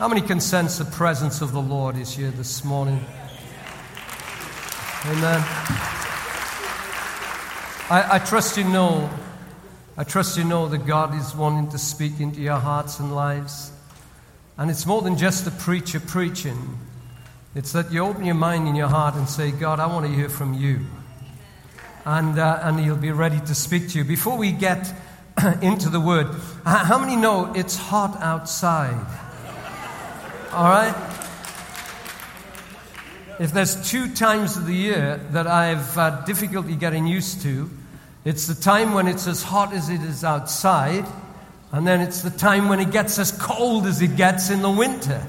How many can sense the presence of the Lord is here this morning? Amen. I, I trust you know, I trust you know that God is wanting to speak into your hearts and lives. And it's more than just the preacher preaching. It's that you open your mind and your heart and say, God, I want to hear from you. And, uh, and he'll be ready to speak to you. Before we get into the word, how many know it's hot outside? All right? If there's two times of the year that I've uh, difficulty getting used to, it's the time when it's as hot as it is outside, and then it's the time when it gets as cold as it gets in the winter.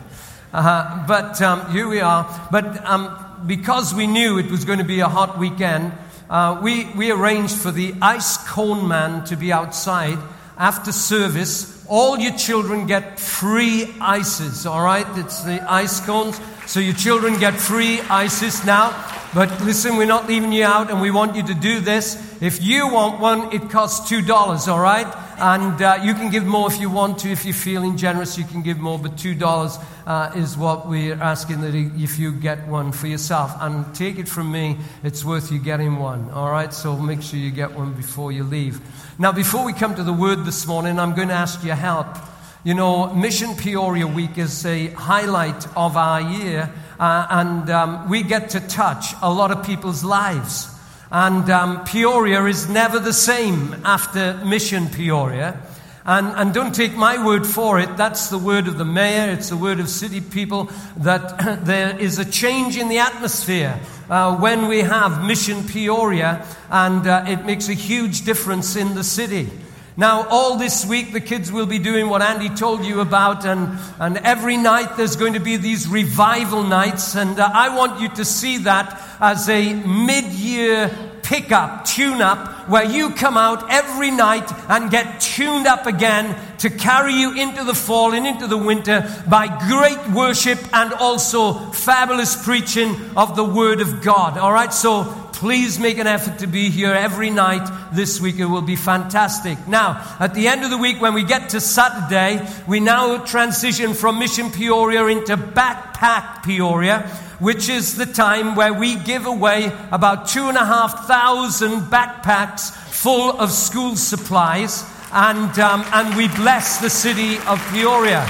Uh, but um, here we are. But um, because we knew it was going to be a hot weekend, uh, we, we arranged for the ice cone man to be outside after service. All your children get free ices, all right? It's the ice cones. So your children get free ices now. But listen, we're not leaving you out, and we want you to do this. If you want one, it costs $2, all right? And uh, you can give more if you want to. If you're feeling generous, you can give more. But $2 uh, is what we're asking that if you get one for yourself. And take it from me, it's worth you getting one, all right? So make sure you get one before you leave. Now, before we come to the word this morning, I'm going to ask your help. You know, Mission Peoria Week is a highlight of our year uh, and um, we get to touch a lot of people's lives. And um, Peoria is never the same after Mission Peoria. And, and don't take my word for it. That's the word of the mayor. It's the word of city people that there is a change in the atmosphere uh, when we have Mission Peoria, and uh, it makes a huge difference in the city. Now, all this week, the kids will be doing what Andy told you about, and, and every night there's going to be these revival nights, and uh, I want you to see that as a mid year pickup, tune up, where you come out every night and get tuned up again to carry you into the fall and into the winter by great worship and also fabulous preaching of the Word of God. All right, so please make an effort to be here every night this week. It will be fantastic. Now, at the end of the week, when we get to Saturday, we now transition from Mission Peoria into Backpack Peoria, which is the time where we give away about two and a half thousand backpacks full of school supplies. And, um, and we bless the city of Peoria.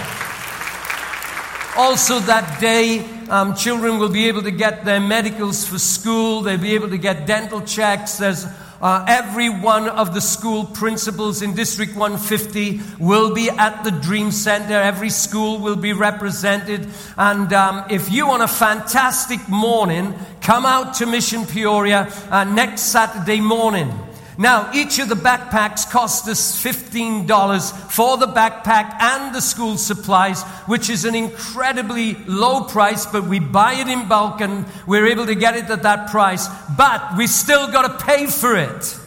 Also, that day, um, children will be able to get their medicals for school. They'll be able to get dental checks. There's uh, every one of the school principals in District 150 will be at the Dream Center. Every school will be represented. And um, if you want a fantastic morning, come out to Mission Peoria uh, next Saturday morning. Now, each of the backpacks cost us $15 for the backpack and the school supplies, which is an incredibly low price, but we buy it in bulk and we're able to get it at that price. But we still got to pay for it.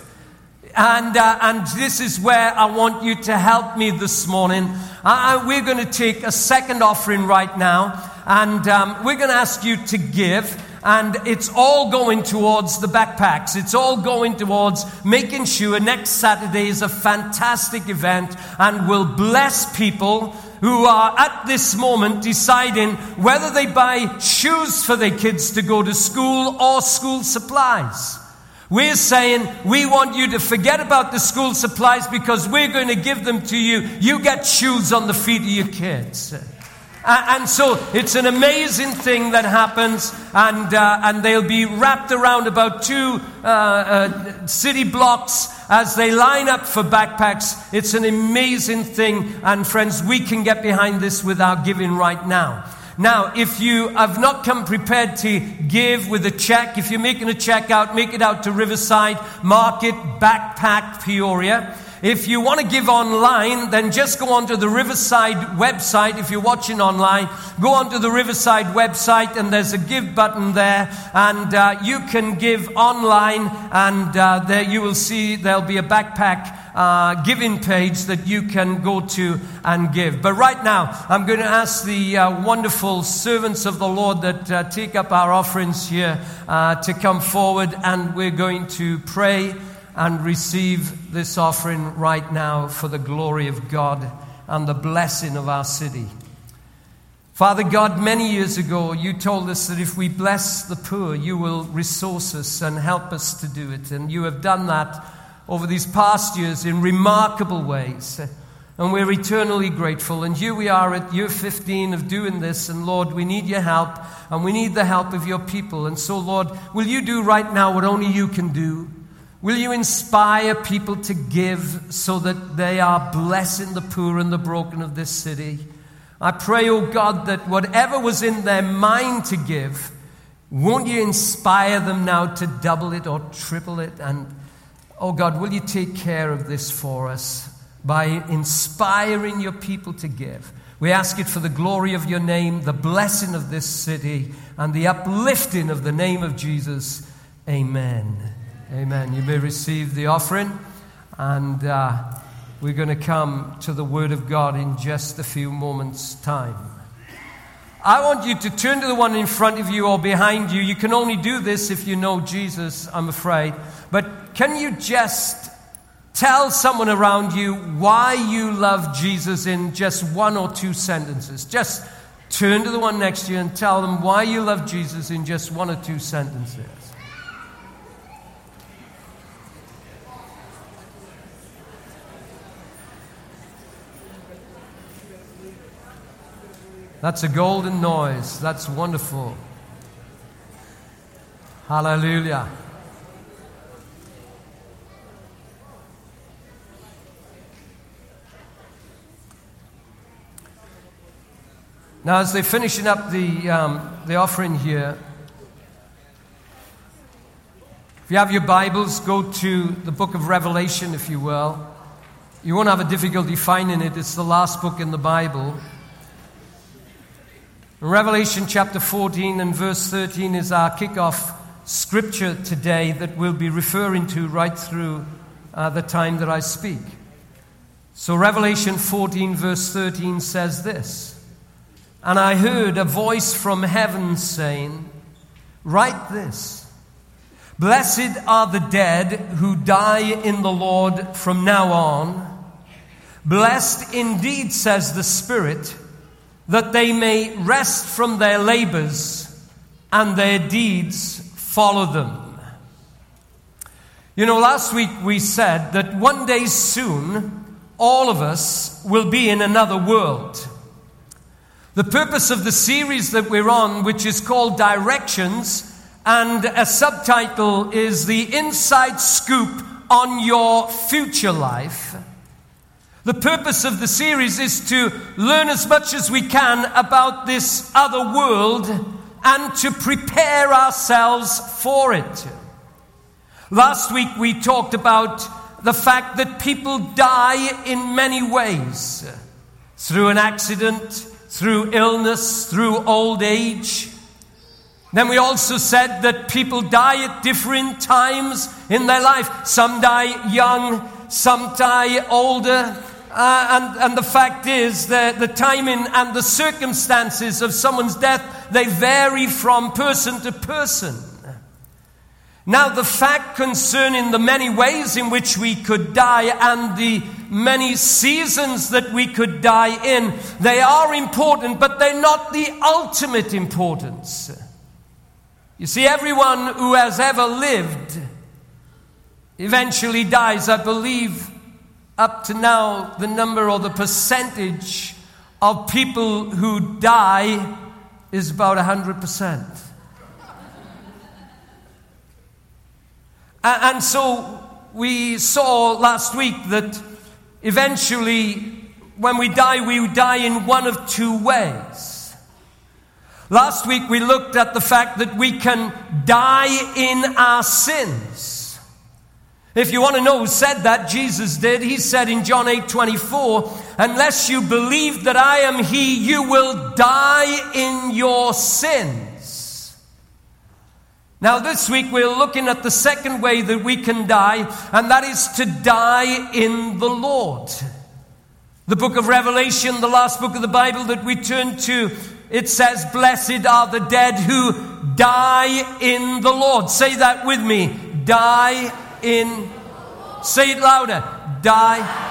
And, uh, and this is where I want you to help me this morning. Uh, we're going to take a second offering right now, and um, we're going to ask you to give and it's all going towards the backpacks. It's all going towards making sure next Saturday is a fantastic event and will bless people who are at this moment deciding whether they buy shoes for their kids to go to school or school supplies. We're saying we want you to forget about the school supplies because we're going to give them to you. You get shoes on the feet of your kids. And so it's an amazing thing that happens, and, uh, and they'll be wrapped around about two uh, uh, city blocks as they line up for backpacks. It's an amazing thing, and friends, we can get behind this with our giving right now. Now, if you have not come prepared to give with a check, if you're making a check out, make it out to Riverside Market Backpack Peoria. If you want to give online, then just go onto the Riverside website. If you're watching online, go onto the Riverside website and there's a give button there and uh, you can give online and uh, there you will see there'll be a backpack uh, giving page that you can go to and give. But right now, I'm going to ask the uh, wonderful servants of the Lord that uh, take up our offerings here uh, to come forward and we're going to pray and receive this offering right now for the glory of God and the blessing of our city. Father God, many years ago, you told us that if we bless the poor, you will resource us and help us to do it. And you have done that over these past years in remarkable ways. And we're eternally grateful. And here we are at year 15 of doing this. And Lord, we need your help and we need the help of your people. And so, Lord, will you do right now what only you can do? Will you inspire people to give so that they are blessing the poor and the broken of this city? I pray, oh God, that whatever was in their mind to give, won't you inspire them now to double it or triple it? And, oh God, will you take care of this for us by inspiring your people to give? We ask it for the glory of your name, the blessing of this city, and the uplifting of the name of Jesus. Amen. Amen. You may receive the offering. And. Uh, we're going to come to the Word of God in just a few moments' time. I want you to turn to the one in front of you or behind you. You can only do this if you know Jesus, I'm afraid. But can you just tell someone around you why you love Jesus in just one or two sentences? Just turn to the one next to you and tell them why you love Jesus in just one or two sentences. That's a golden noise. That's wonderful. Hallelujah. Now, as they're finishing up the, um, the offering here, if you have your Bibles, go to the book of Revelation, if you will. You won't have a difficulty finding it, it's the last book in the Bible. Revelation chapter 14 and verse 13 is our kickoff scripture today that we'll be referring to right through uh, the time that I speak. So, Revelation 14, verse 13 says this And I heard a voice from heaven saying, Write this Blessed are the dead who die in the Lord from now on. Blessed indeed, says the Spirit that they may rest from their labors and their deeds follow them. You know, last week we said that one day soon, all of us will be in another world. The purpose of the series that we're on, which is called Directions, and a subtitle is The Inside Scoop on Your Future Life the purpose of the series is to learn as much as we can about this other world and to prepare ourselves for it. Last week we talked about the fact that people die in many ways through an accident, through illness, through old age. Then we also said that people die at different times in their life. Some die young, some die older. Uh, and, and the fact is that the timing and the circumstances of someone's death, they vary from person to person. Now, the fact concerning the many ways in which we could die and the many seasons that we could die in, they are important, but they're not the ultimate importance. You see, everyone who has ever lived eventually dies. I believe up to now, the number or the percentage of people who die is about 100%. and so we saw last week that eventually, when we die, we die in one of two ways. Last week we looked at the fact that we can die in our sins. If you want to know who said that, Jesus did. He said in John 8 24, Unless you believe that I am He, you will die in your sins. Now, this week we're looking at the second way that we can die, and that is to die in the Lord. The book of Revelation, the last book of the Bible that we turn to, it says, Blessed are the dead who die in the Lord. Say that with me. Die in, say it louder, die.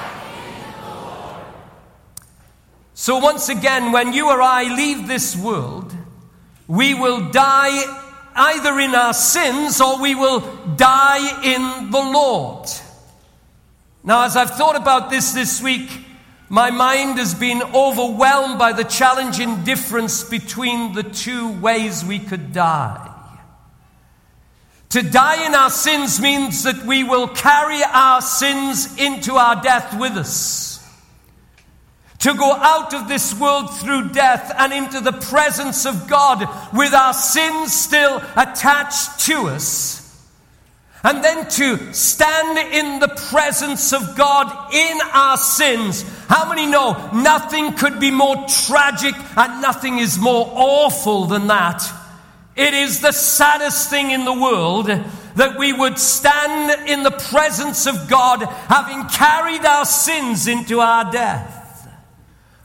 So, once again, when you or I leave this world, we will die either in our sins or we will die in the Lord. Now, as I've thought about this this week, my mind has been overwhelmed by the challenging difference between the two ways we could die. To die in our sins means that we will carry our sins into our death with us to go out of this world through death and into the presence of God with our sins still attached to us. And then to stand in the presence of God in our sins. How many know nothing could be more tragic and nothing is more awful than that? It is the saddest thing in the world that we would stand in the presence of God having carried our sins into our death.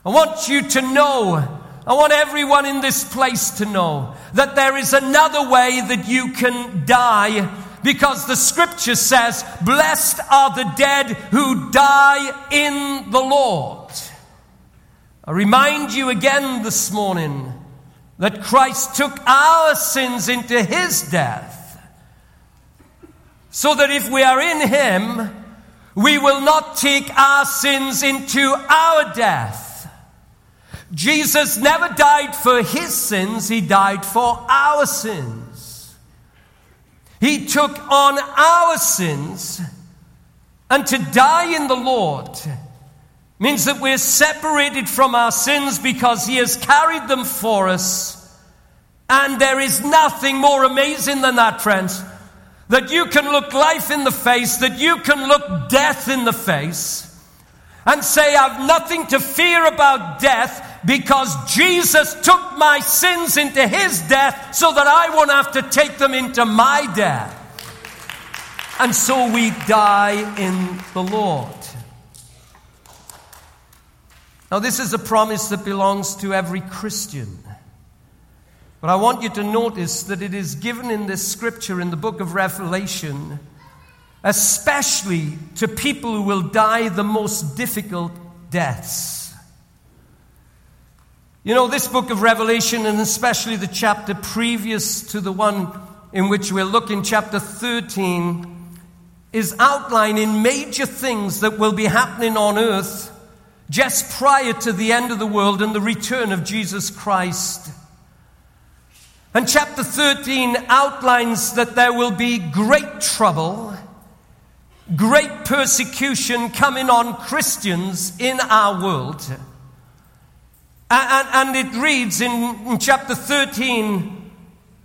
I want you to know, I want everyone in this place to know that there is another way that you can die because the scripture says, Blessed are the dead who die in the Lord. I remind you again this morning that Christ took our sins into his death so that if we are in him, we will not take our sins into our death. Jesus never died for his sins, he died for our sins. He took on our sins, and to die in the Lord means that we're separated from our sins because he has carried them for us. And there is nothing more amazing than that, friends. That you can look life in the face, that you can look death in the face, and say, I've nothing to fear about death because Jesus took my sins into his death so that I won't have to take them into my death. And so we die in the Lord. Now, this is a promise that belongs to every Christian. But I want you to notice that it is given in this scripture in the book of Revelation, especially to people who will die the most difficult deaths. You know, this book of Revelation, and especially the chapter previous to the one in which we're looking, chapter 13, is outlining major things that will be happening on earth just prior to the end of the world and the return of Jesus Christ. And chapter 13 outlines that there will be great trouble, great persecution coming on Christians in our world. And, it reads in, in chapter 13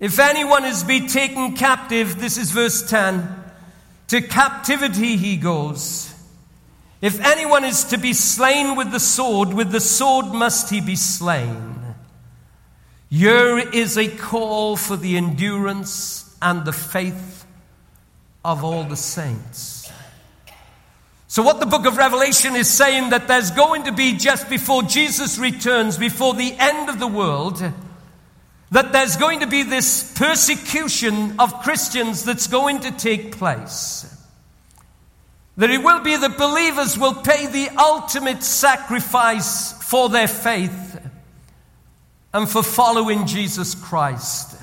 if anyone is be taken captive, this is verse 10, to captivity he goes. If anyone is to be slain with the sword, with the sword must he be slain. Here is a call for the endurance and the faith of all the saints. So, what the book of Revelation is saying that there's going to be just before Jesus returns, before the end of the world, that there's going to be this persecution of Christians that's going to take place. That it will be that believers will pay the ultimate sacrifice for their faith and for following Jesus Christ.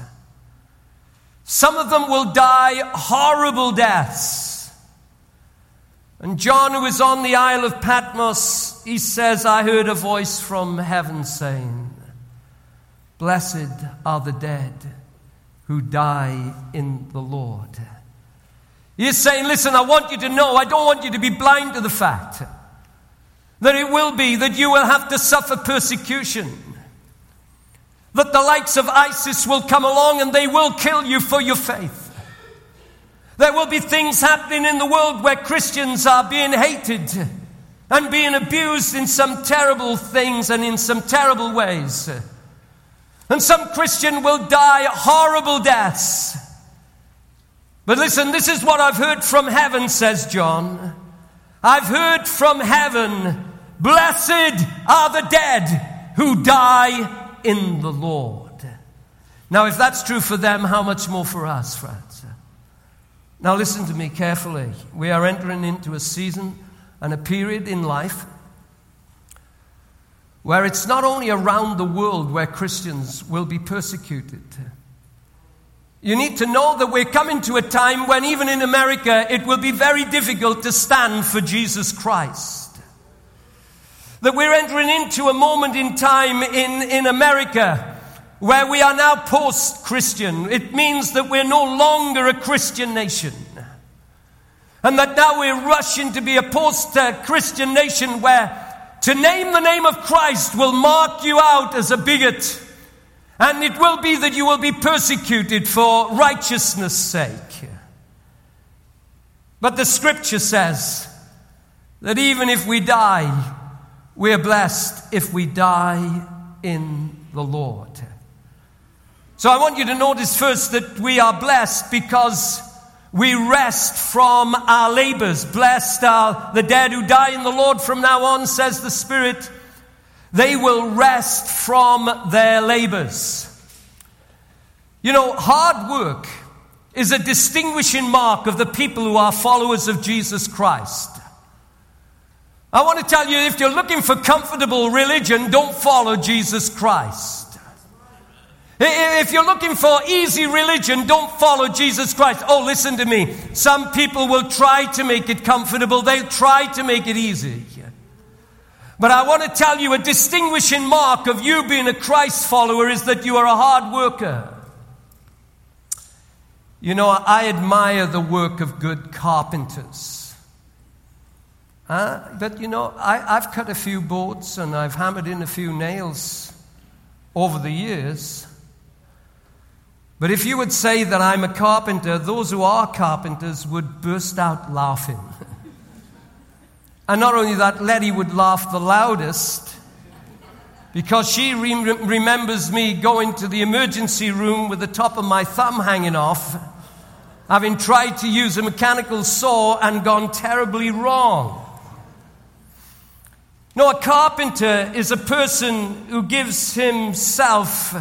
Some of them will die horrible deaths. And John, who is on the Isle of Patmos, he says, I heard a voice from heaven saying, Blessed are the dead who die in the Lord. He's saying, Listen, I want you to know, I don't want you to be blind to the fact that it will be that you will have to suffer persecution. That the likes of ISIS will come along and they will kill you for your faith. There will be things happening in the world where Christians are being hated and being abused in some terrible things and in some terrible ways. And some Christian will die horrible deaths. But listen, this is what I've heard from heaven, says John. I've heard from heaven, blessed are the dead who die in the Lord. Now, if that's true for them, how much more for us, friends? Now, listen to me carefully. We are entering into a season and a period in life where it's not only around the world where Christians will be persecuted. You need to know that we're coming to a time when, even in America, it will be very difficult to stand for Jesus Christ. That we're entering into a moment in time in, in America where we are now post Christian. It means that we're no longer a Christian nation. And that now we're rushing to be a post Christian nation where to name the name of Christ will mark you out as a bigot. And it will be that you will be persecuted for righteousness' sake. But the scripture says that even if we die, we are blessed if we die in the Lord. So I want you to notice first that we are blessed because we rest from our labors. Blessed are the dead who die in the Lord from now on, says the Spirit. They will rest from their labors. You know, hard work is a distinguishing mark of the people who are followers of Jesus Christ. I want to tell you if you're looking for comfortable religion, don't follow Jesus Christ. If you're looking for easy religion, don't follow Jesus Christ. Oh, listen to me. Some people will try to make it comfortable, they'll try to make it easy. But I want to tell you a distinguishing mark of you being a Christ follower is that you are a hard worker. You know, I admire the work of good carpenters. But you know, I, I've cut a few boards and I've hammered in a few nails over the years. But if you would say that I'm a carpenter, those who are carpenters would burst out laughing. And not only that, Letty would laugh the loudest because she re- remembers me going to the emergency room with the top of my thumb hanging off, having tried to use a mechanical saw and gone terribly wrong. No, a carpenter is a person who gives himself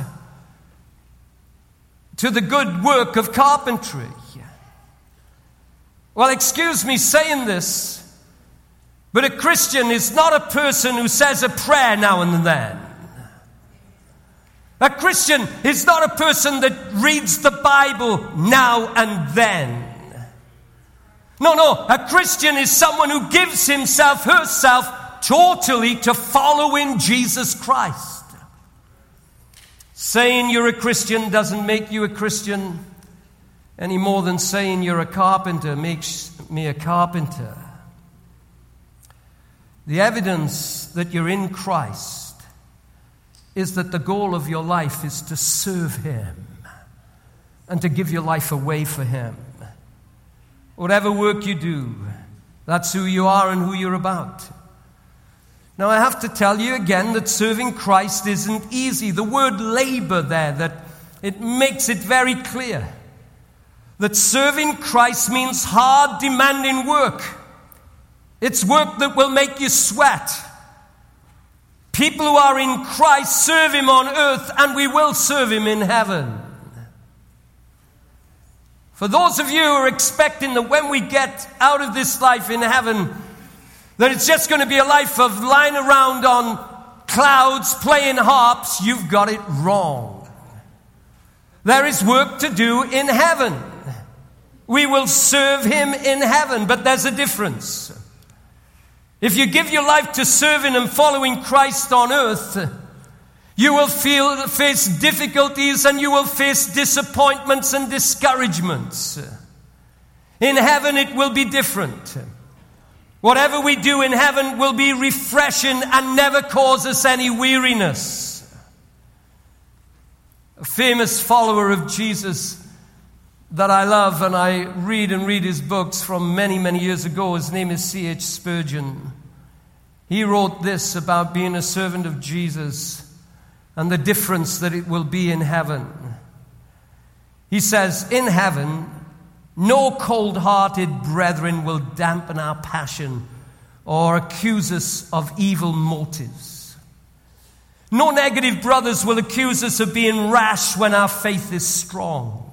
to the good work of carpentry. Well, excuse me saying this, but a Christian is not a person who says a prayer now and then. A Christian is not a person that reads the Bible now and then. No, no, a Christian is someone who gives himself, herself, totally to following Jesus Christ. Saying you're a Christian doesn't make you a Christian any more than saying you're a carpenter makes me a carpenter. The evidence that you're in Christ is that the goal of your life is to serve Him and to give your life away for Him. Whatever work you do, that's who you are and who you're about. Now, I have to tell you again that serving Christ isn't easy. The word labor there, that it makes it very clear that serving Christ means hard, demanding work. It's work that will make you sweat. People who are in Christ serve Him on earth, and we will serve Him in heaven. For those of you who are expecting that when we get out of this life in heaven, that it's just going to be a life of lying around on clouds playing harps, you've got it wrong. There is work to do in heaven. We will serve Him in heaven, but there's a difference. If you give your life to serving and following Christ on earth, you will feel, face difficulties and you will face disappointments and discouragements. In heaven, it will be different. Whatever we do in heaven will be refreshing and never cause us any weariness. A famous follower of Jesus that I love and I read and read his books from many, many years ago, his name is C.H. Spurgeon. He wrote this about being a servant of Jesus and the difference that it will be in heaven. He says, In heaven, no cold hearted brethren will dampen our passion or accuse us of evil motives. No negative brothers will accuse us of being rash when our faith is strong,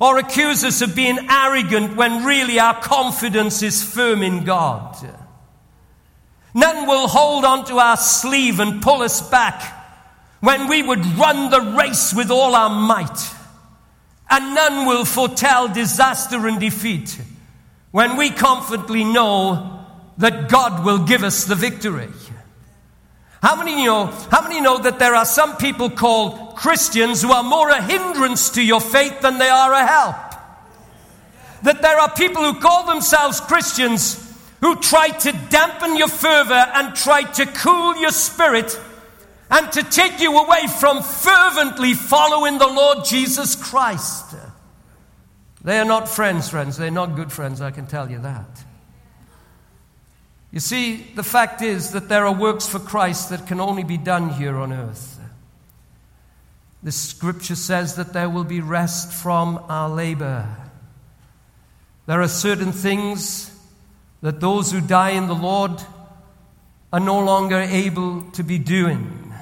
or accuse us of being arrogant when really our confidence is firm in God. None will hold onto our sleeve and pull us back when we would run the race with all our might. And none will foretell disaster and defeat when we confidently know that God will give us the victory. How many know, how many know that there are some people called Christians who are more a hindrance to your faith than they are a help? That there are people who call themselves Christians who try to dampen your fervor and try to cool your spirit and to take you away from fervently following the Lord Jesus Christ. They are not friends, friends. They're not good friends, I can tell you that. You see, the fact is that there are works for Christ that can only be done here on earth. The scripture says that there will be rest from our labor. There are certain things that those who die in the Lord are no longer able to be doing.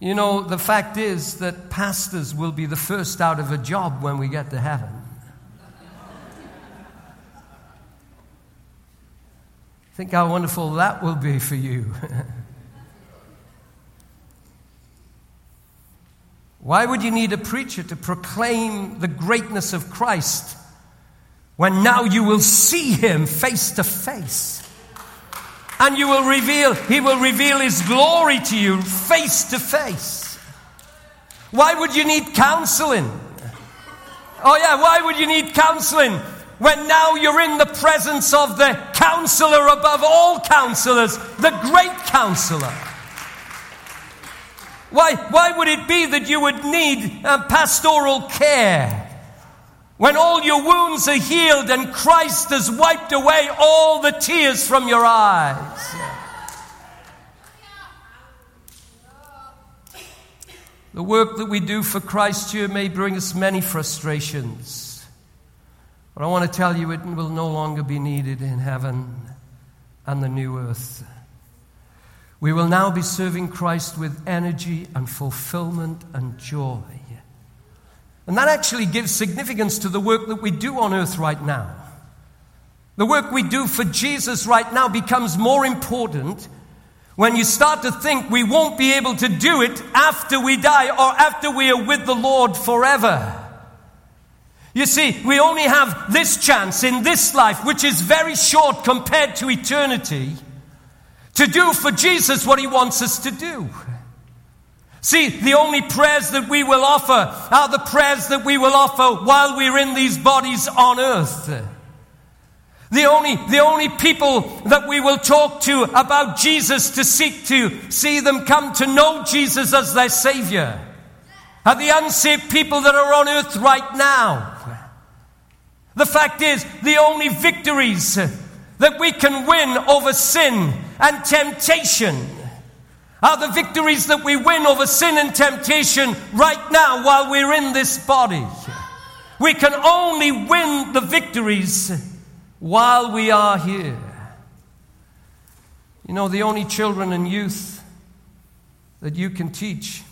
You know, the fact is that pastors will be the first out of a job when we get to heaven. Think how wonderful that will be for you. Why would you need a preacher to proclaim the greatness of Christ when now you will see him face to face? And you will reveal, he will reveal his glory to you face to face. Why would you need counseling? Oh, yeah, why would you need counseling when now you're in the presence of the counselor above all counselors, the great counselor? Why, why would it be that you would need uh, pastoral care when all your wounds are healed and Christ has wiped away all the tears from your eyes? The work that we do for Christ here may bring us many frustrations. But I want to tell you it will no longer be needed in heaven and the new earth. We will now be serving Christ with energy and fulfillment and joy. And that actually gives significance to the work that we do on earth right now. The work we do for Jesus right now becomes more important when you start to think we won't be able to do it after we die or after we are with the Lord forever. You see, we only have this chance in this life, which is very short compared to eternity to do for Jesus what he wants us to do. See, the only prayers that we will offer are the prayers that we will offer while we're in these bodies on earth. The only, the only people that we will talk to about Jesus to seek to see them come to know Jesus as their Savior are the unsaved people that are on earth right now. The fact is, the only victories that we can win over sin and temptation are the victories that we win over sin and temptation right now while we're in this body. We can only win the victories while we are here. You know, the only children and youth that you can teach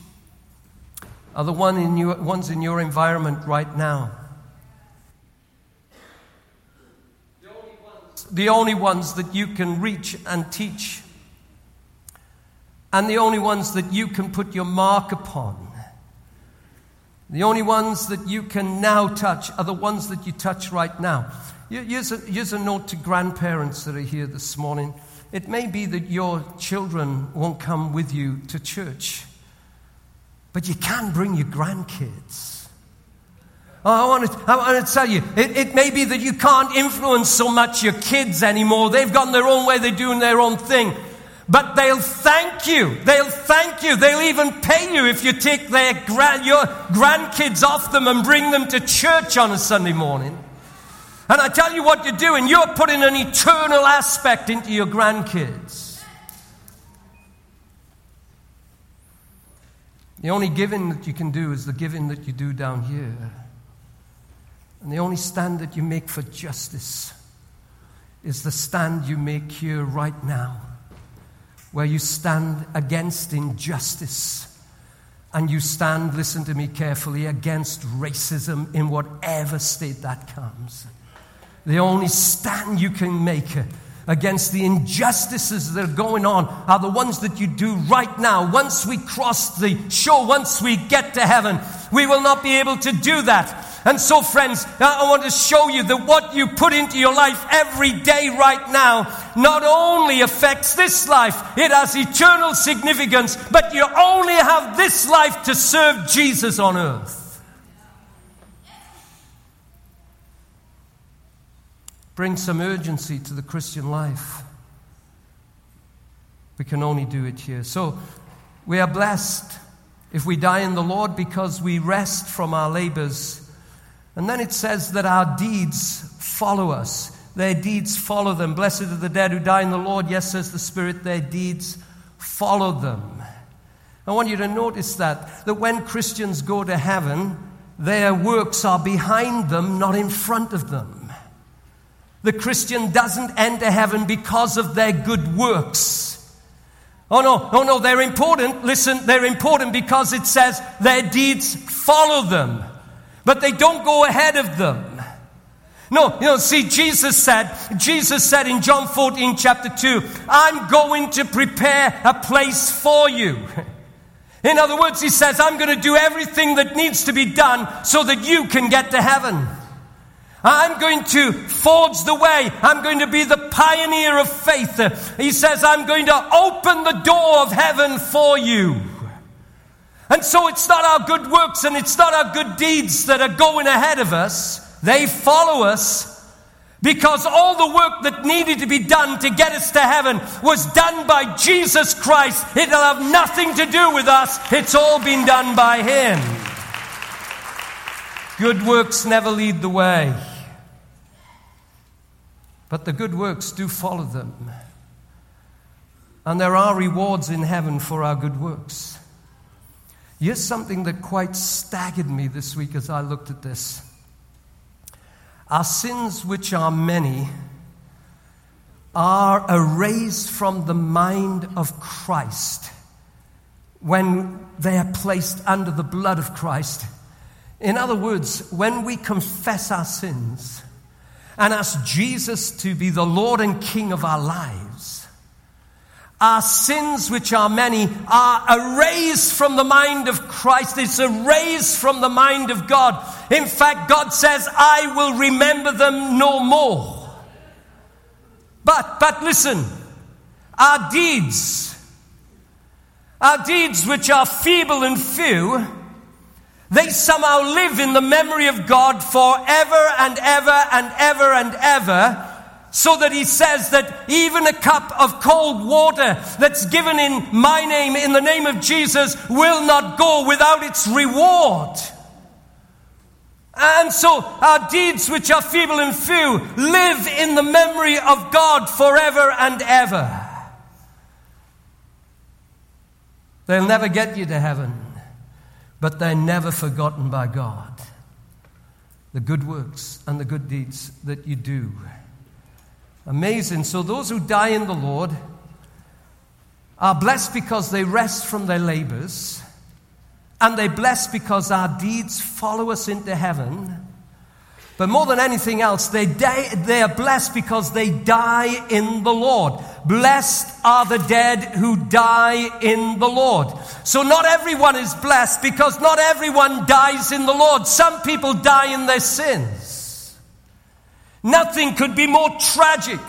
are the one in your, ones in your environment right now. The only ones that you can reach and teach, and the only ones that you can put your mark upon. The only ones that you can now touch are the ones that you touch right now. Here's a, here's a note to grandparents that are here this morning. It may be that your children won't come with you to church, but you can bring your grandkids. Oh, I want to, I want to tell you, it, it may be that you can't influence so much your kids anymore. They've gone their own way, they're doing their own thing. But they'll thank you. They'll thank you. They'll even pay you if you take their grand, your grandkids off them and bring them to church on a Sunday morning. And I tell you what you're doing, you're putting an eternal aspect into your grandkids. The only giving that you can do is the giving that you do down here. And the only stand that you make for justice is the stand you make here right now, where you stand against injustice and you stand, listen to me carefully, against racism in whatever state that comes. The only stand you can make against the injustices that are going on are the ones that you do right now. Once we cross the shore, once we get to heaven, we will not be able to do that. And so, friends, uh, I want to show you that what you put into your life every day right now not only affects this life, it has eternal significance, but you only have this life to serve Jesus on earth. Bring some urgency to the Christian life. We can only do it here. So, we are blessed if we die in the Lord because we rest from our labors and then it says that our deeds follow us. Their deeds follow them. Blessed are the dead who die in the Lord. Yes, says the Spirit, their deeds follow them. I want you to notice that, that when Christians go to heaven, their works are behind them, not in front of them. The Christian doesn't enter heaven because of their good works. Oh no, oh no, they're important. Listen, they're important because it says their deeds follow them but they don't go ahead of them. No, you know, see, Jesus said, Jesus said in John 14, chapter 2, I'm going to prepare a place for you. In other words, he says, I'm going to do everything that needs to be done so that you can get to heaven. I'm going to forge the way. I'm going to be the pioneer of faith. He says, I'm going to open the door of heaven for you. And so it's not our good works and it's not our good deeds that are going ahead of us. They follow us because all the work that needed to be done to get us to heaven was done by Jesus Christ. It'll have nothing to do with us. It's all been done by Him. Good works never lead the way. But the good works do follow them. And there are rewards in heaven for our good works. Here's something that quite staggered me this week as I looked at this. Our sins, which are many, are erased from the mind of Christ when they are placed under the blood of Christ. In other words, when we confess our sins and ask Jesus to be the Lord and King of our lives, our sins, which are many, are erased from the mind of Christ. It's erased from the mind of God. In fact, God says, I will remember them no more. But, but listen, our deeds, our deeds which are feeble and few, they somehow live in the memory of God forever and ever and ever and ever so that he says that even a cup of cold water that's given in my name, in the name of Jesus, will not go without its reward. And so our deeds, which are feeble and few, live in the memory of God forever and ever. They'll never get you to heaven, but they're never forgotten by God. The good works and the good deeds that you do. Amazing. So those who die in the Lord are blessed because they rest from their labors, and they're blessed because our deeds follow us into heaven. But more than anything else, they, die, they are blessed because they die in the Lord. Blessed are the dead who die in the Lord. So not everyone is blessed because not everyone dies in the Lord. Some people die in their sins. Nothing could be more tragic.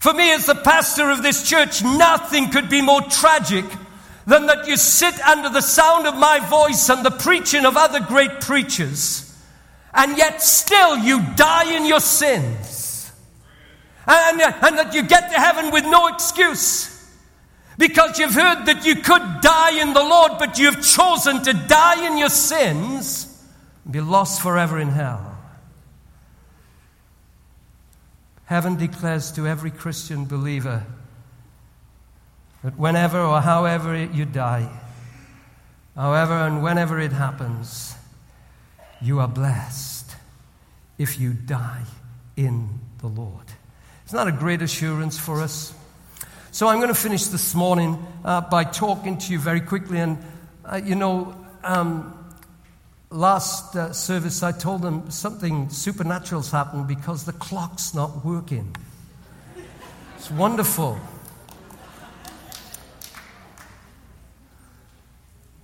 For me, as the pastor of this church, nothing could be more tragic than that you sit under the sound of my voice and the preaching of other great preachers, and yet still you die in your sins. And, and that you get to heaven with no excuse. Because you've heard that you could die in the Lord, but you've chosen to die in your sins and be lost forever in hell. Heaven declares to every Christian believer that whenever or however you die, however and whenever it happens, you are blessed if you die in the Lord. That a great assurance for us? So I'm going to finish this morning uh, by talking to you very quickly. And, uh, you know, um, last uh, service, I told them something supernatural's happened because the clock's not working. It's wonderful.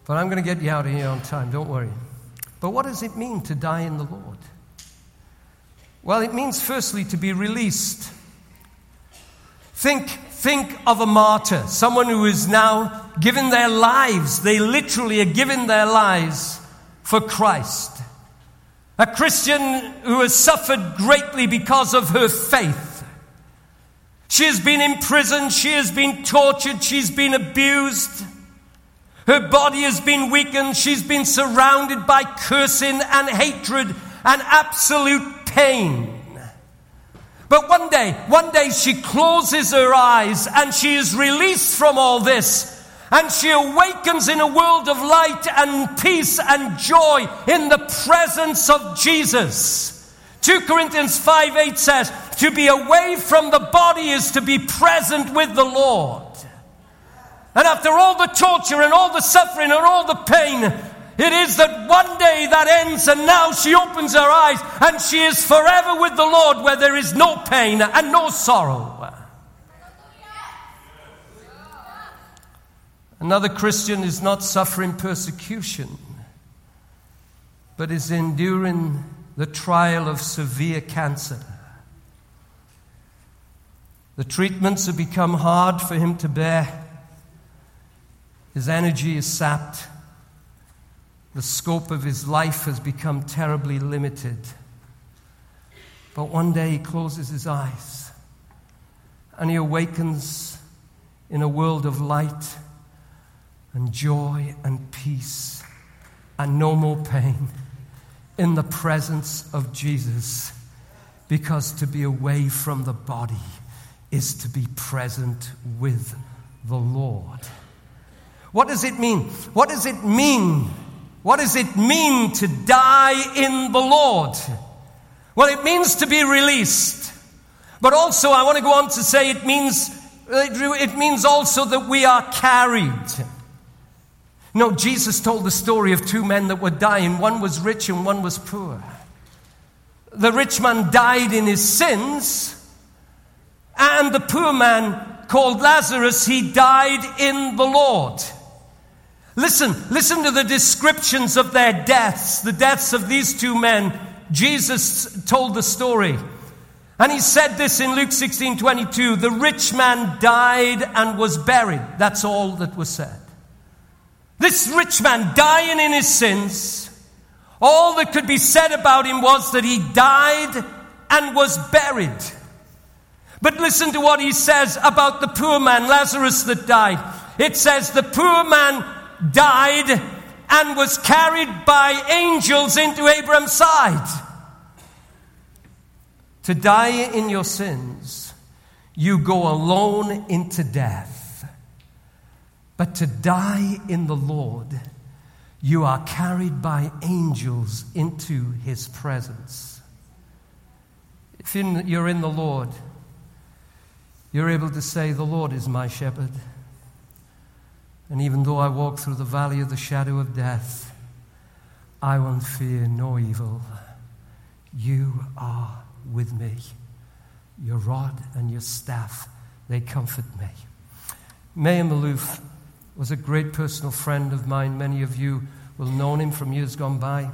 But I'm going to get you out of here on time, don't worry. But what does it mean to die in the Lord? Well, it means firstly to be released. Think, think of a martyr, someone who is now given their lives. They literally are giving their lives for Christ. A Christian who has suffered greatly because of her faith. She has been imprisoned, she has been tortured, she's been abused. Her body has been weakened, she's been surrounded by cursing and hatred and absolute pain. But one day, one day she closes her eyes and she is released from all this and she awakens in a world of light and peace and joy in the presence of Jesus. 2 Corinthians 5 8 says, To be away from the body is to be present with the Lord. And after all the torture and all the suffering and all the pain, it is that one day that ends and now she opens her eyes and she is forever with the Lord where there is no pain and no sorrow. Another Christian is not suffering persecution, but is enduring the trial of severe cancer. The treatments have become hard for him to bear. His energy is sapped. The scope of his life has become terribly limited. But one day he closes his eyes and he awakens in a world of light and joy and peace and no more pain in the presence of Jesus. Because to be away from the body is to be present with the Lord. What does it mean? What does it mean? What does it mean to die in the Lord? Well, it means to be released. But also, I want to go on to say it means, it means also that we are carried. No, Jesus told the story of two men that were dying. One was rich and one was poor. The rich man died in his sins, and the poor man called Lazarus, he died in the Lord. Listen, listen to the descriptions of their deaths, the deaths of these two men. Jesus told the story. And he said this in Luke 16 22 The rich man died and was buried. That's all that was said. This rich man dying in his sins, all that could be said about him was that he died and was buried. But listen to what he says about the poor man, Lazarus, that died. It says, The poor man died and was carried by angels into Abraham's side. To die in your sins, you go alone into death. But to die in the Lord, you are carried by angels into his presence. If you're in the Lord, you're able to say, The Lord is my shepherd. And even though I walk through the valley of the shadow of death, I will fear no evil. You are with me. Your rod and your staff, they comfort me. Meir Malouf was a great personal friend of mine. Many of you will known him from years gone by.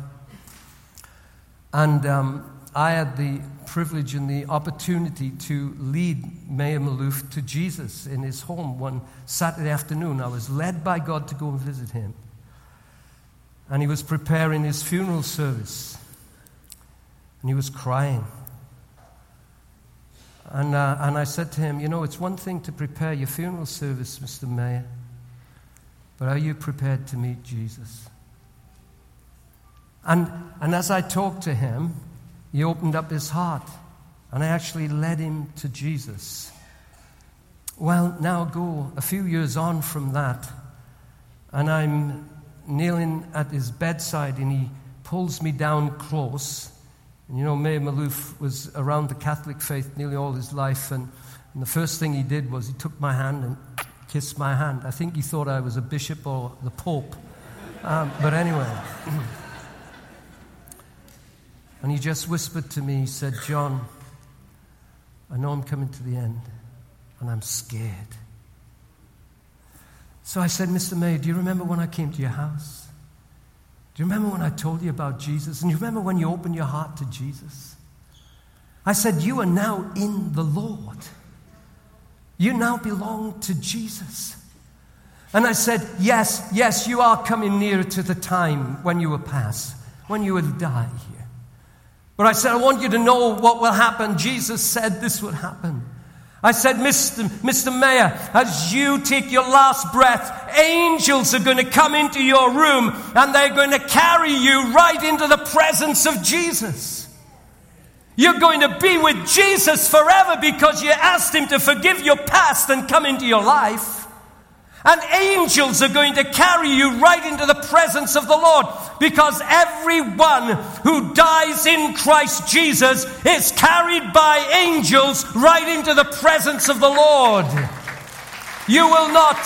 And um, I had the privilege and the opportunity to lead Meir Malouf to Jesus in his home one Saturday afternoon. I was led by God to go and visit him. And he was preparing his funeral service. And he was crying. And, uh, and I said to him, You know, it's one thing to prepare your funeral service, Mr. Meir. But are you prepared to meet Jesus? And, and as I talked to him, he opened up his heart, and I actually led him to Jesus. Well, now go a few years on from that, and I'm kneeling at his bedside, and he pulls me down close. And you know, Meir Malouf was around the Catholic faith nearly all his life, and, and the first thing he did was he took my hand and kissed my hand. I think he thought I was a bishop or the Pope. Um, but anyway. And he just whispered to me, he said, John, I know I'm coming to the end, and I'm scared. So I said, Mr. May, do you remember when I came to your house? Do you remember when I told you about Jesus? And you remember when you opened your heart to Jesus? I said, You are now in the Lord. You now belong to Jesus. And I said, Yes, yes, you are coming nearer to the time when you will pass, when you will die here. But I said, I want you to know what will happen. Jesus said this would happen. I said, Mr. Mr. Mayor, as you take your last breath, angels are going to come into your room and they're going to carry you right into the presence of Jesus. You're going to be with Jesus forever because you asked Him to forgive your past and come into your life. And angels are going to carry you right into the presence of the Lord because everyone who dies in Christ Jesus is carried by angels right into the presence of the Lord. You will not.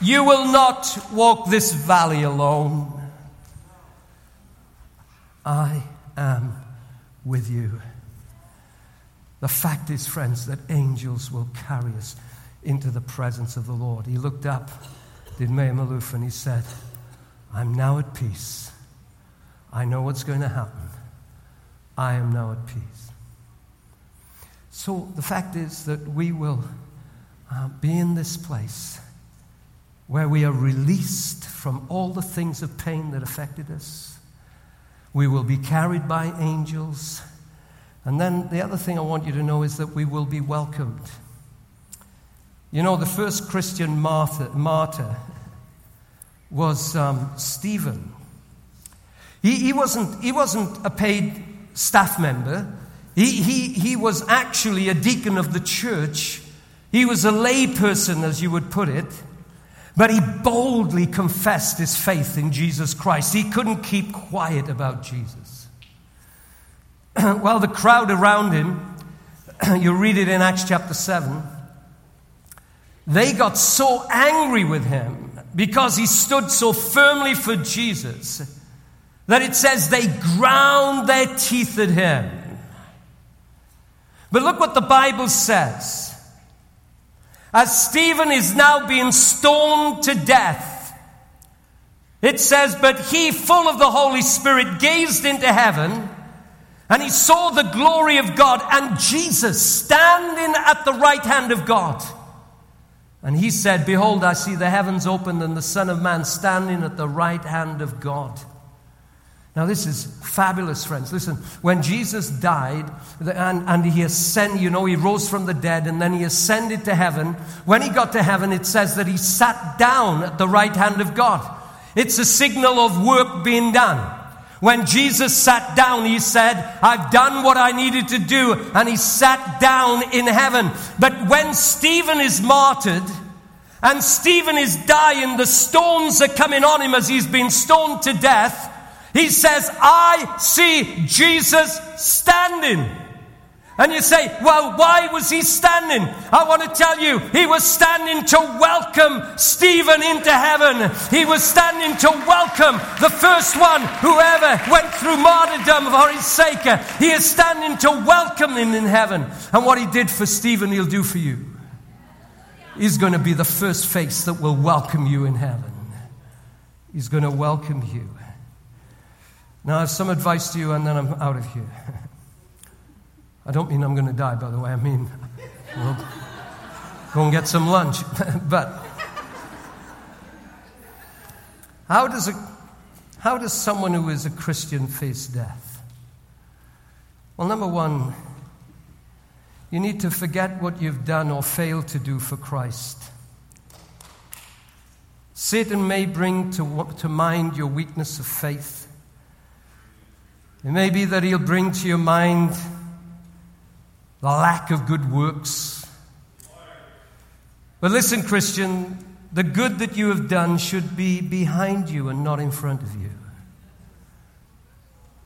You will not walk this valley alone. I am with you. The fact is, friends, that angels will carry us into the presence of the Lord. He looked up, did Meir Malouf, and he said, I'm now at peace. I know what's going to happen. I am now at peace. So the fact is that we will uh, be in this place where we are released from all the things of pain that affected us. We will be carried by angels. And then the other thing I want you to know is that we will be welcomed. You know, the first Christian martyr, martyr was um, Stephen. He, he, wasn't, he wasn't a paid staff member, he, he, he was actually a deacon of the church. He was a layperson, as you would put it. But he boldly confessed his faith in Jesus Christ. He couldn't keep quiet about Jesus. well, the crowd around him, you read it in Acts chapter 7, they got so angry with him because he stood so firmly for Jesus that it says they ground their teeth at him. But look what the Bible says. As Stephen is now being stoned to death, it says, But he, full of the Holy Spirit, gazed into heaven and he saw the glory of God and Jesus standing at the right hand of God. And he said, Behold, I see the heavens opened and the Son of Man standing at the right hand of God. Now, this is fabulous, friends. Listen, when Jesus died and, and he ascended, you know, he rose from the dead and then he ascended to heaven. When he got to heaven, it says that he sat down at the right hand of God. It's a signal of work being done. When Jesus sat down, he said, I've done what I needed to do, and he sat down in heaven. But when Stephen is martyred, and Stephen is dying, the stones are coming on him as he's been stoned to death. He says, I see Jesus standing. And you say, well, why was he standing? I want to tell you, he was standing to welcome Stephen into heaven. He was standing to welcome the first one who ever went through martyrdom for his sake. He is standing to welcome him in heaven. And what he did for Stephen, he'll do for you. He's going to be the first face that will welcome you in heaven. He's going to welcome you. Now, I have some advice to you, and then I'm out of here. I don't mean I'm going to die, by the way. I mean, we'll go and get some lunch. but how does, a, how does someone who is a Christian face death? Well, number one, you need to forget what you've done or failed to do for Christ. Satan may bring to, to mind your weakness of faith. It may be that he'll bring to your mind lack of good works. But listen, Christian, the good that you have done should be behind you and not in front of you.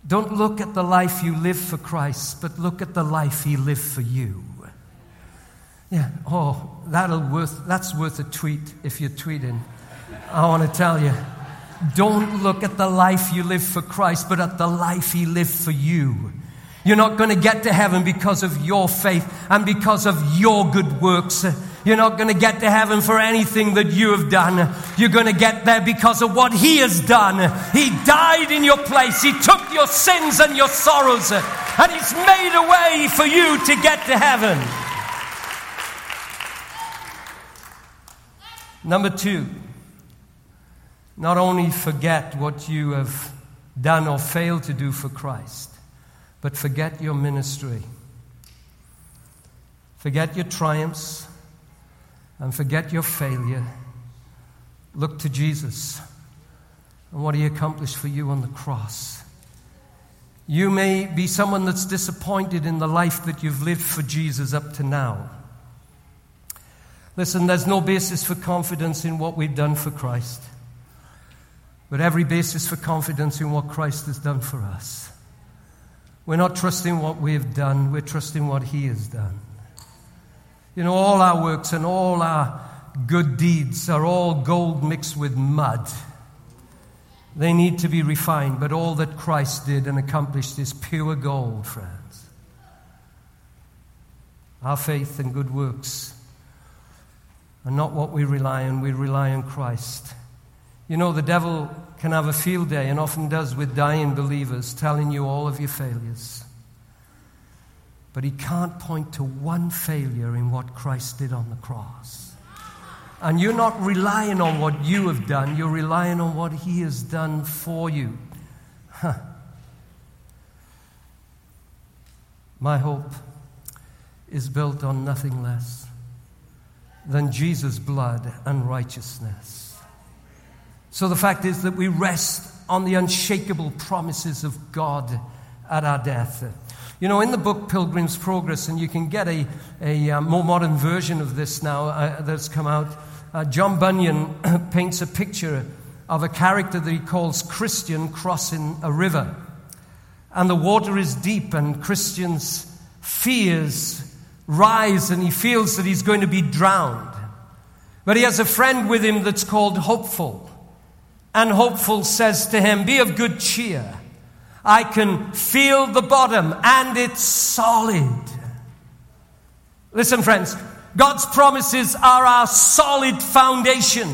Don't look at the life you live for Christ, but look at the life He lived for you. Yeah, oh, that'll worth, that's worth a tweet if you're tweeting. I want to tell you. don't look at the life you live for Christ, but at the life He lived for you. You're not going to get to heaven because of your faith and because of your good works. You're not going to get to heaven for anything that you have done. You're going to get there because of what He has done. He died in your place. He took your sins and your sorrows, and He's made a way for you to get to heaven. Number two, not only forget what you have done or failed to do for Christ, but forget your ministry. Forget your triumphs and forget your failure. Look to Jesus and what he accomplished for you on the cross. You may be someone that's disappointed in the life that you've lived for Jesus up to now. Listen, there's no basis for confidence in what we've done for Christ, but every basis for confidence in what Christ has done for us. We're not trusting what we've done, we're trusting what He has done. You know, all our works and all our good deeds are all gold mixed with mud. They need to be refined, but all that Christ did and accomplished is pure gold, friends. Our faith and good works are not what we rely on, we rely on Christ. You know, the devil can have a field day and often does with dying believers, telling you all of your failures. But he can't point to one failure in what Christ did on the cross. And you're not relying on what you have done, you're relying on what he has done for you. Huh. My hope is built on nothing less than Jesus' blood and righteousness. So the fact is that we rest on the unshakable promises of God at our death. You know, in the book Pilgrim's Progress, and you can get a, a, uh, more modern version of this now uh, that's come out, uh, John Bunyan paints a picture of a character that he calls Christian crossing a river. And the water is deep, and Christian's fears rise and he feels that he's going to be drowned. But he has a friend with him that's called Hopeful. And Hopeful says to him, Be of good cheer. I can feel the bottom and it's solid. Listen, friends, God's promises are our solid foundation.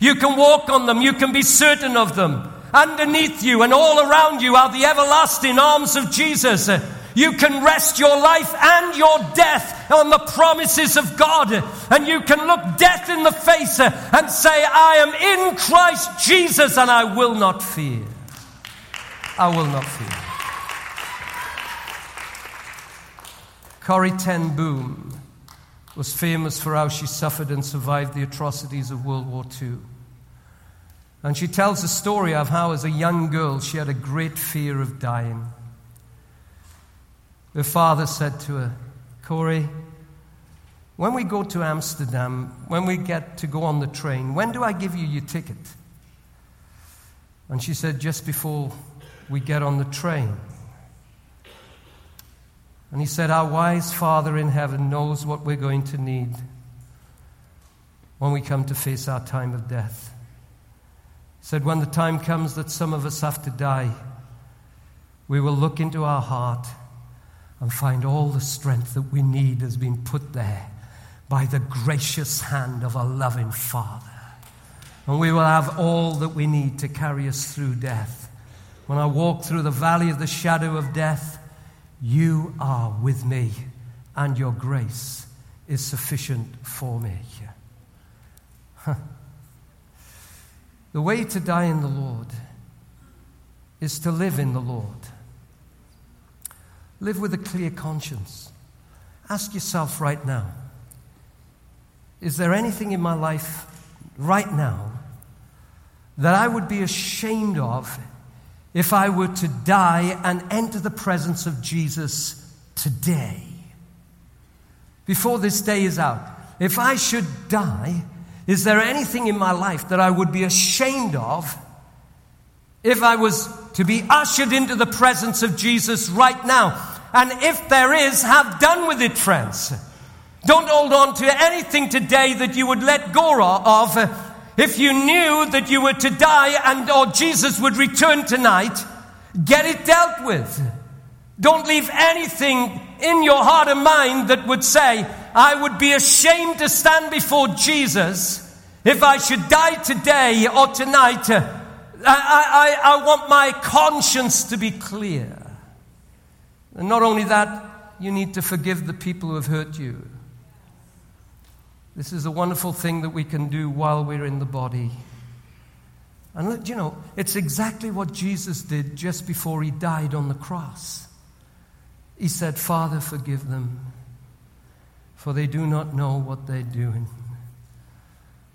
You can walk on them, you can be certain of them. Underneath you and all around you are the everlasting arms of Jesus. You can rest your life and your death on the promises of God. And you can look death in the face and say, I am in Christ Jesus and I will not fear. I will not fear. Corrie Ten Boom was famous for how she suffered and survived the atrocities of World War II. And she tells a story of how, as a young girl, she had a great fear of dying. Her father said to her, Corrie, when we go to Amsterdam, when we get to go on the train, when do I give you your ticket? And she said, just before we get on the train. And he said, Our wise Father in heaven knows what we're going to need when we come to face our time of death. He said, When the time comes that some of us have to die, we will look into our heart and find all the strength that we need has been put there by the gracious hand of a loving Father. And we will have all that we need to carry us through death. When I walk through the valley of the shadow of death, you are with me, and your grace is sufficient for me. The way to die in the Lord is to live in the Lord. Live with a clear conscience. Ask yourself right now is there anything in my life right now that I would be ashamed of if I were to die and enter the presence of Jesus today? Before this day is out, if I should die, is there anything in my life that I would be ashamed of if I was to be ushered into the presence of Jesus right now? And if there is, have done with it, friends. Don't hold on to anything today that you would let go of. if you knew that you were to die and or Jesus would return tonight, get it dealt with. Don't leave anything in your heart and mind that would say, I would be ashamed to stand before Jesus if I should die today or tonight. I, I, I want my conscience to be clear. And not only that, you need to forgive the people who have hurt you. This is a wonderful thing that we can do while we're in the body. And you know, it's exactly what Jesus did just before he died on the cross. He said, Father, forgive them, for they do not know what they're doing.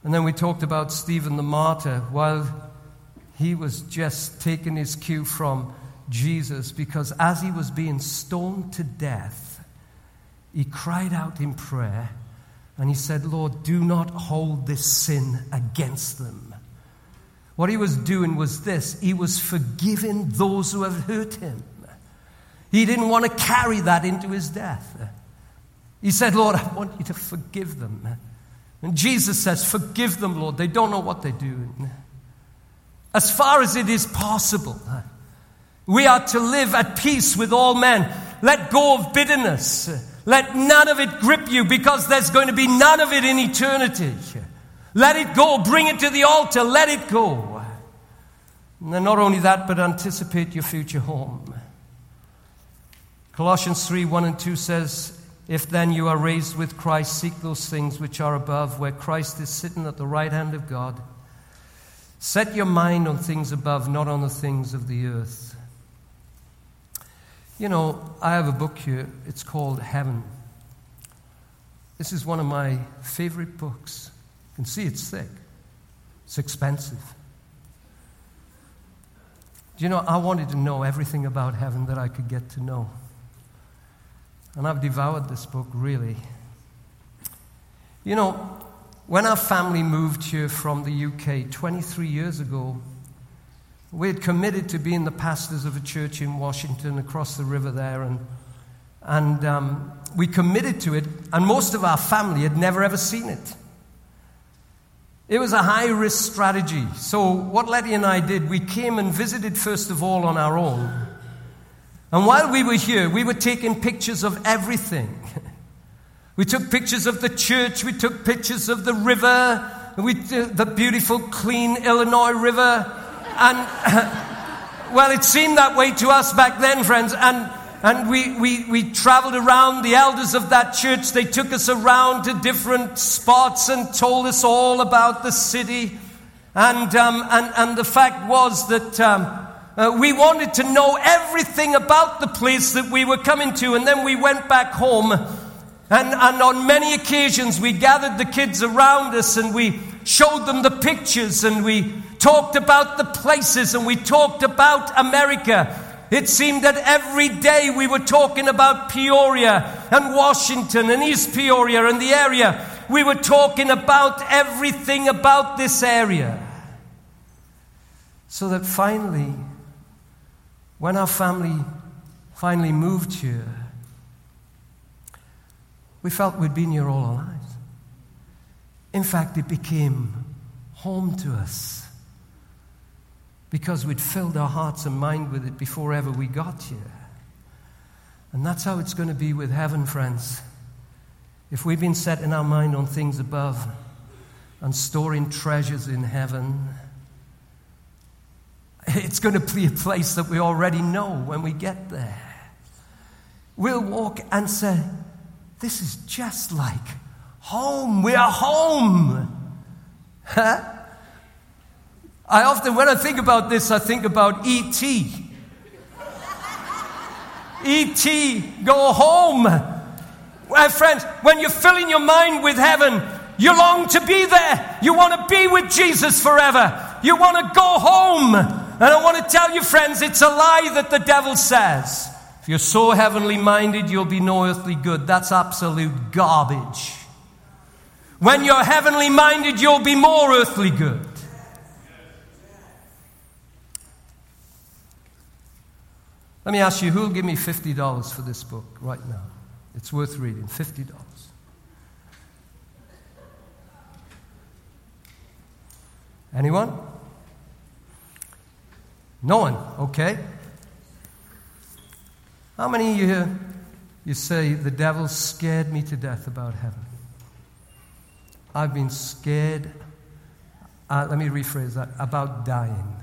And then we talked about Stephen the martyr while he was just taking his cue from Jesus because as he was being stoned to death, he cried out in prayer and he said, Lord, do not hold this sin against them. What he was doing was this he was forgiving those who have hurt him. He didn't want to carry that into his death. He said, Lord, I want you to forgive them. And Jesus says, Forgive them, Lord. They don't know what they're doing. As far as it is possible, we are to live at peace with all men. Let go of bitterness. Let none of it grip you because there's going to be none of it in eternity. Let it go. Bring it to the altar. Let it go. And not only that, but anticipate your future home. Colossians 3 1 and 2 says, If then you are raised with Christ, seek those things which are above, where Christ is sitting at the right hand of God. Set your mind on things above, not on the things of the earth. You know, I have a book here. It's called Heaven. This is one of my favorite books. You can see it's thick, it's expensive. Do you know, I wanted to know everything about heaven that I could get to know. And I've devoured this book, really. You know, when our family moved here from the UK 23 years ago, we had committed to being the pastors of a church in Washington across the river there, and, and um, we committed to it, and most of our family had never ever seen it. It was a high risk strategy. So, what Letty and I did, we came and visited first of all on our own. And while we were here, we were taking pictures of everything. We took pictures of the church, we took pictures of the river, we, the beautiful, clean Illinois River. And, well, it seemed that way to us back then, friends. And, and we, we, we traveled around. The elders of that church, they took us around to different spots and told us all about the city. And, um, and, and the fact was that um, uh, we wanted to know everything about the place that we were coming to. And then we went back home. And, and on many occasions, we gathered the kids around us and we showed them the pictures and we talked about the places and we talked about America. It seemed that every day we were talking about Peoria and Washington and East Peoria and the area. We were talking about everything about this area. So that finally, when our family finally moved here, we felt we'd been here all our lives. In fact, it became home to us because we'd filled our hearts and mind with it before ever we got here. And that's how it's going to be with heaven, friends. If we've been setting our mind on things above and storing treasures in heaven, it's going to be a place that we already know when we get there. We'll walk and say, This is just like home. We are home. Huh? I often, when I think about this, I think about E.T. E.T., go home. My friends, when you're filling your mind with heaven, you long to be there. You want to be with Jesus forever. You want to go home. And I want to tell you, friends, it's a lie that the devil says. If you're so heavenly minded, you'll be no earthly good. That's absolute garbage. When you're heavenly minded, you'll be more earthly good. Let me ask you who will give me $50 for this book right now? It's worth reading. $50. Anyone? No one. Okay. How many of you here you say the devil scared me to death about heaven? I've been scared. Uh, let me rephrase that about dying.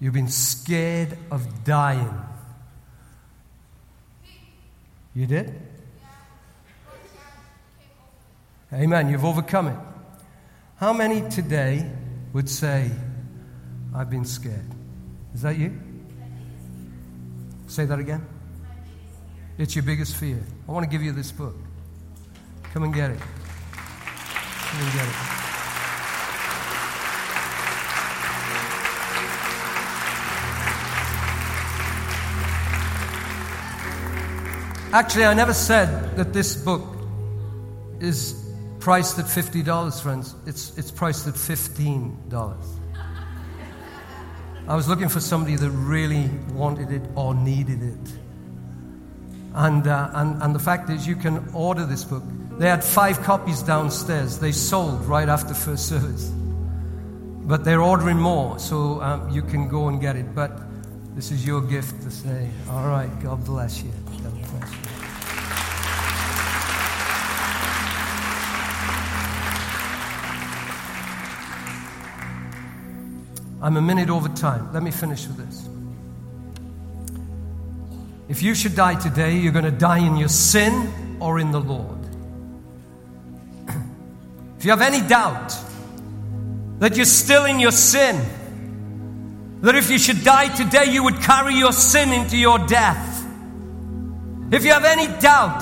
You've been scared of dying. You did? Amen. You've overcome it. How many today would say, I've been scared? Is that you? Say that again. It's your biggest fear. I want to give you this book. Come and get it. Come and get it. Actually, I never said that this book is priced at $50, friends. It's, it's priced at $15. I was looking for somebody that really wanted it or needed it. And, uh, and, and the fact is, you can order this book. They had five copies downstairs. They sold right after first service. But they're ordering more, so um, you can go and get it. But this is your gift to say, all right, God bless you. God bless you. I'm a minute over time. Let me finish with this. If you should die today, you're going to die in your sin or in the Lord. if you have any doubt that you're still in your sin, that if you should die today, you would carry your sin into your death. If you have any doubt,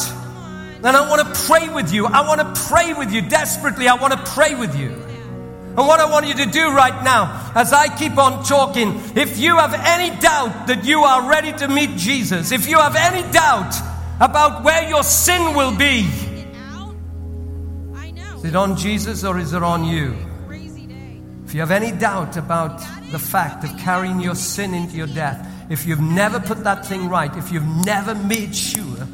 then I want to pray with you. I want to pray with you desperately. I want to pray with you. And what I want you to do right now, as I keep on talking, if you have any doubt that you are ready to meet Jesus, if you have any doubt about where your sin will be, is it on Jesus or is it on you? If you have any doubt about the fact of carrying your sin into your death, if you've never put that thing right, if you've never made sure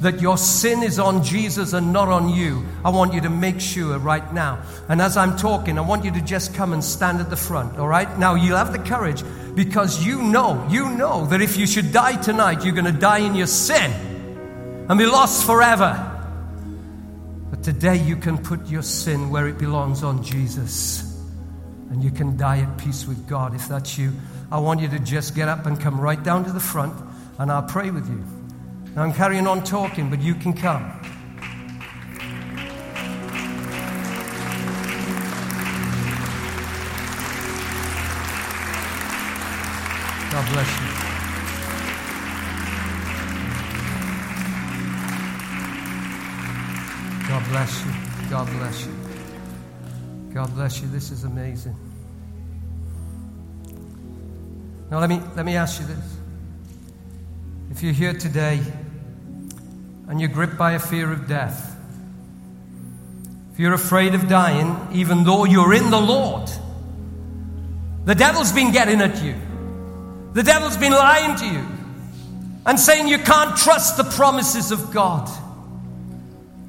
that your sin is on Jesus and not on you, I want you to make sure right now. And as I'm talking, I want you to just come and stand at the front, all right? Now, you'll have the courage because you know, you know that if you should die tonight, you're going to die in your sin and be lost forever. But today, you can put your sin where it belongs on Jesus. And you can die at peace with God if that's you. I want you to just get up and come right down to the front, and I'll pray with you. Now I'm carrying on talking, but you can come. God bless you. God bless you. God bless you. God bless you. This is amazing. Now let me let me ask you this. If you're here today and you're gripped by a fear of death, if you're afraid of dying, even though you're in the Lord, the devil's been getting at you. The devil's been lying to you and saying you can't trust the promises of God.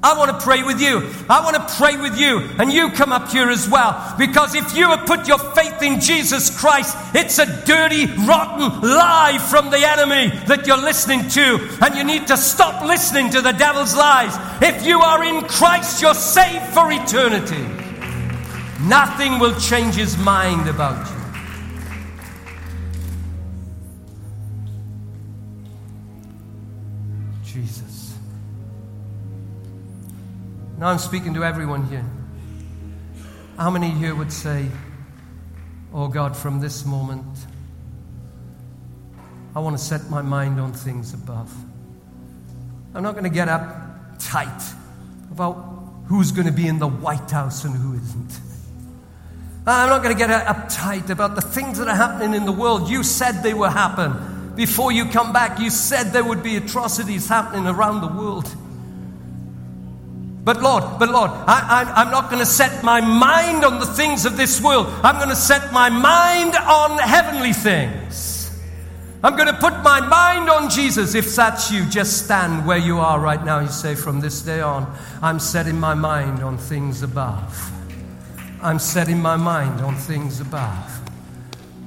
I want to pray with you. I want to pray with you. And you come up here as well. Because if you have put your faith in Jesus Christ, it's a dirty, rotten lie from the enemy that you're listening to. And you need to stop listening to the devil's lies. If you are in Christ, you're saved for eternity. Nothing will change his mind about you. Now I'm speaking to everyone here. How many here would say, Oh God, from this moment, I want to set my mind on things above? I'm not going to get up tight about who's going to be in the White House and who isn't. I'm not going to get uptight about the things that are happening in the world. You said they will happen. Before you come back, you said there would be atrocities happening around the world. But Lord, but Lord, I, am not going to set my mind on the things of this world. I'm going to set my mind on heavenly things. I'm going to put my mind on Jesus. If that's you, just stand where you are right now. You say, from this day on, I'm setting my mind on things above. I'm setting my mind on things above.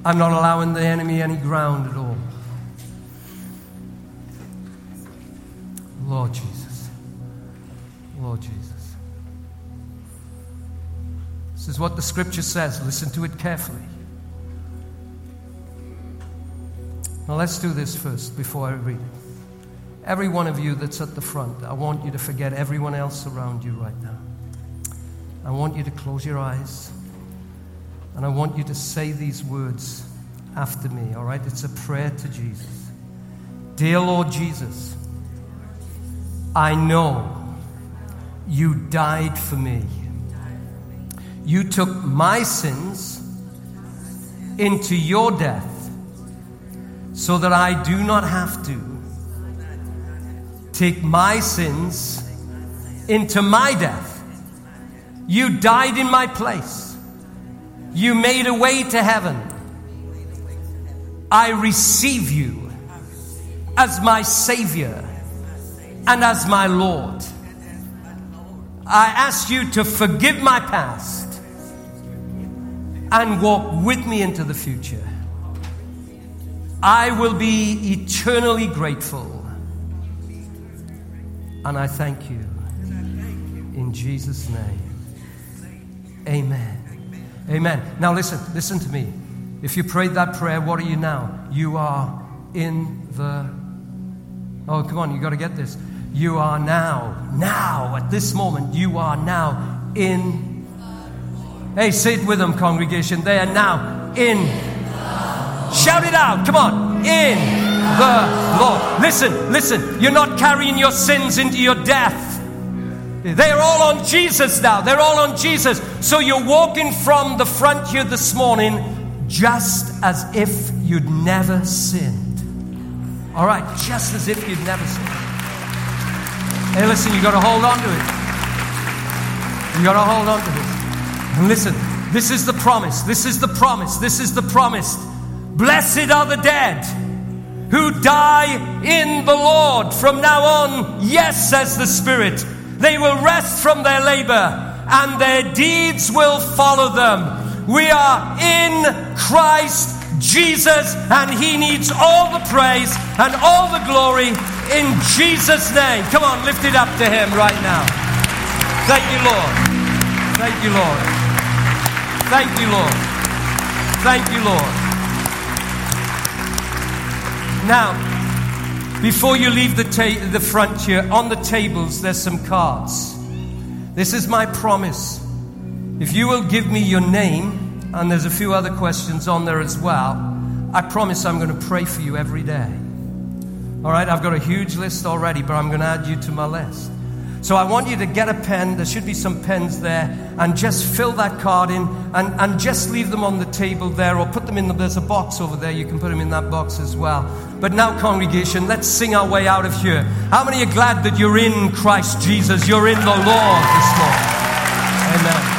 I'm not allowing the enemy any ground at all. Lord Jesus. Lord Jesus. This is what the scripture says. Listen to it carefully. Now, let's do this first before I read it. Every one of you that's at the front, I want you to forget everyone else around you right now. I want you to close your eyes and I want you to say these words after me, all right? It's a prayer to Jesus. Dear Lord Jesus, I know you died for me. You took my sins into your death so that I do not have to take my sins into my death. You died in my place. You made a way to heaven. I receive you as my Savior and as my Lord. I ask you to forgive my past and walk with me into the future. I will be eternally grateful. And I thank you. In Jesus' name. Amen. Amen. Now listen, listen to me. If you prayed that prayer, what are you now? You are in the. Oh, come on, you got to get this. You are now, now, at this moment, you are now in. Hey, say it with them, congregation. They are now in Shout it out. Come on. In the Lord. Listen, listen. You're not carrying your sins into your death. They're all on Jesus now. They're all on Jesus. So you're walking from the front here this morning just as if you'd never sinned. All right, just as if you'd never sinned. Hey, listen, you got to hold on to it. You got to hold on to this. And listen, this is the promise. This is the promise. This is the promise Blessed are the dead who die in the Lord. From now on, yes, says the Spirit, they will rest from their labor and their deeds will follow them. We are in Christ Jesus, and He needs all the praise and all the glory in Jesus' name. Come on, lift it up to Him right now. Thank you, Lord. Thank you, Lord. Thank you, Lord. Thank you, Lord. Now, before you leave the, ta- the front here, on the tables, there's some cards. This is my promise. If you will give me your name, and there's a few other questions on there as well, I promise I'm going to pray for you every day. All right, I've got a huge list already, but I'm going to add you to my list. So I want you to get a pen. There should be some pens there. And just fill that card in and, and just leave them on the table there or put them in the, there's a box over there. You can put them in that box as well. But now, congregation, let's sing our way out of here. How many are glad that you're in Christ Jesus? You're in the Lord this morning. Amen.